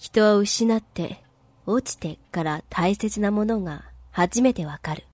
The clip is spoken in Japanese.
人は失って、落ちてから大切なものが初めてわかる。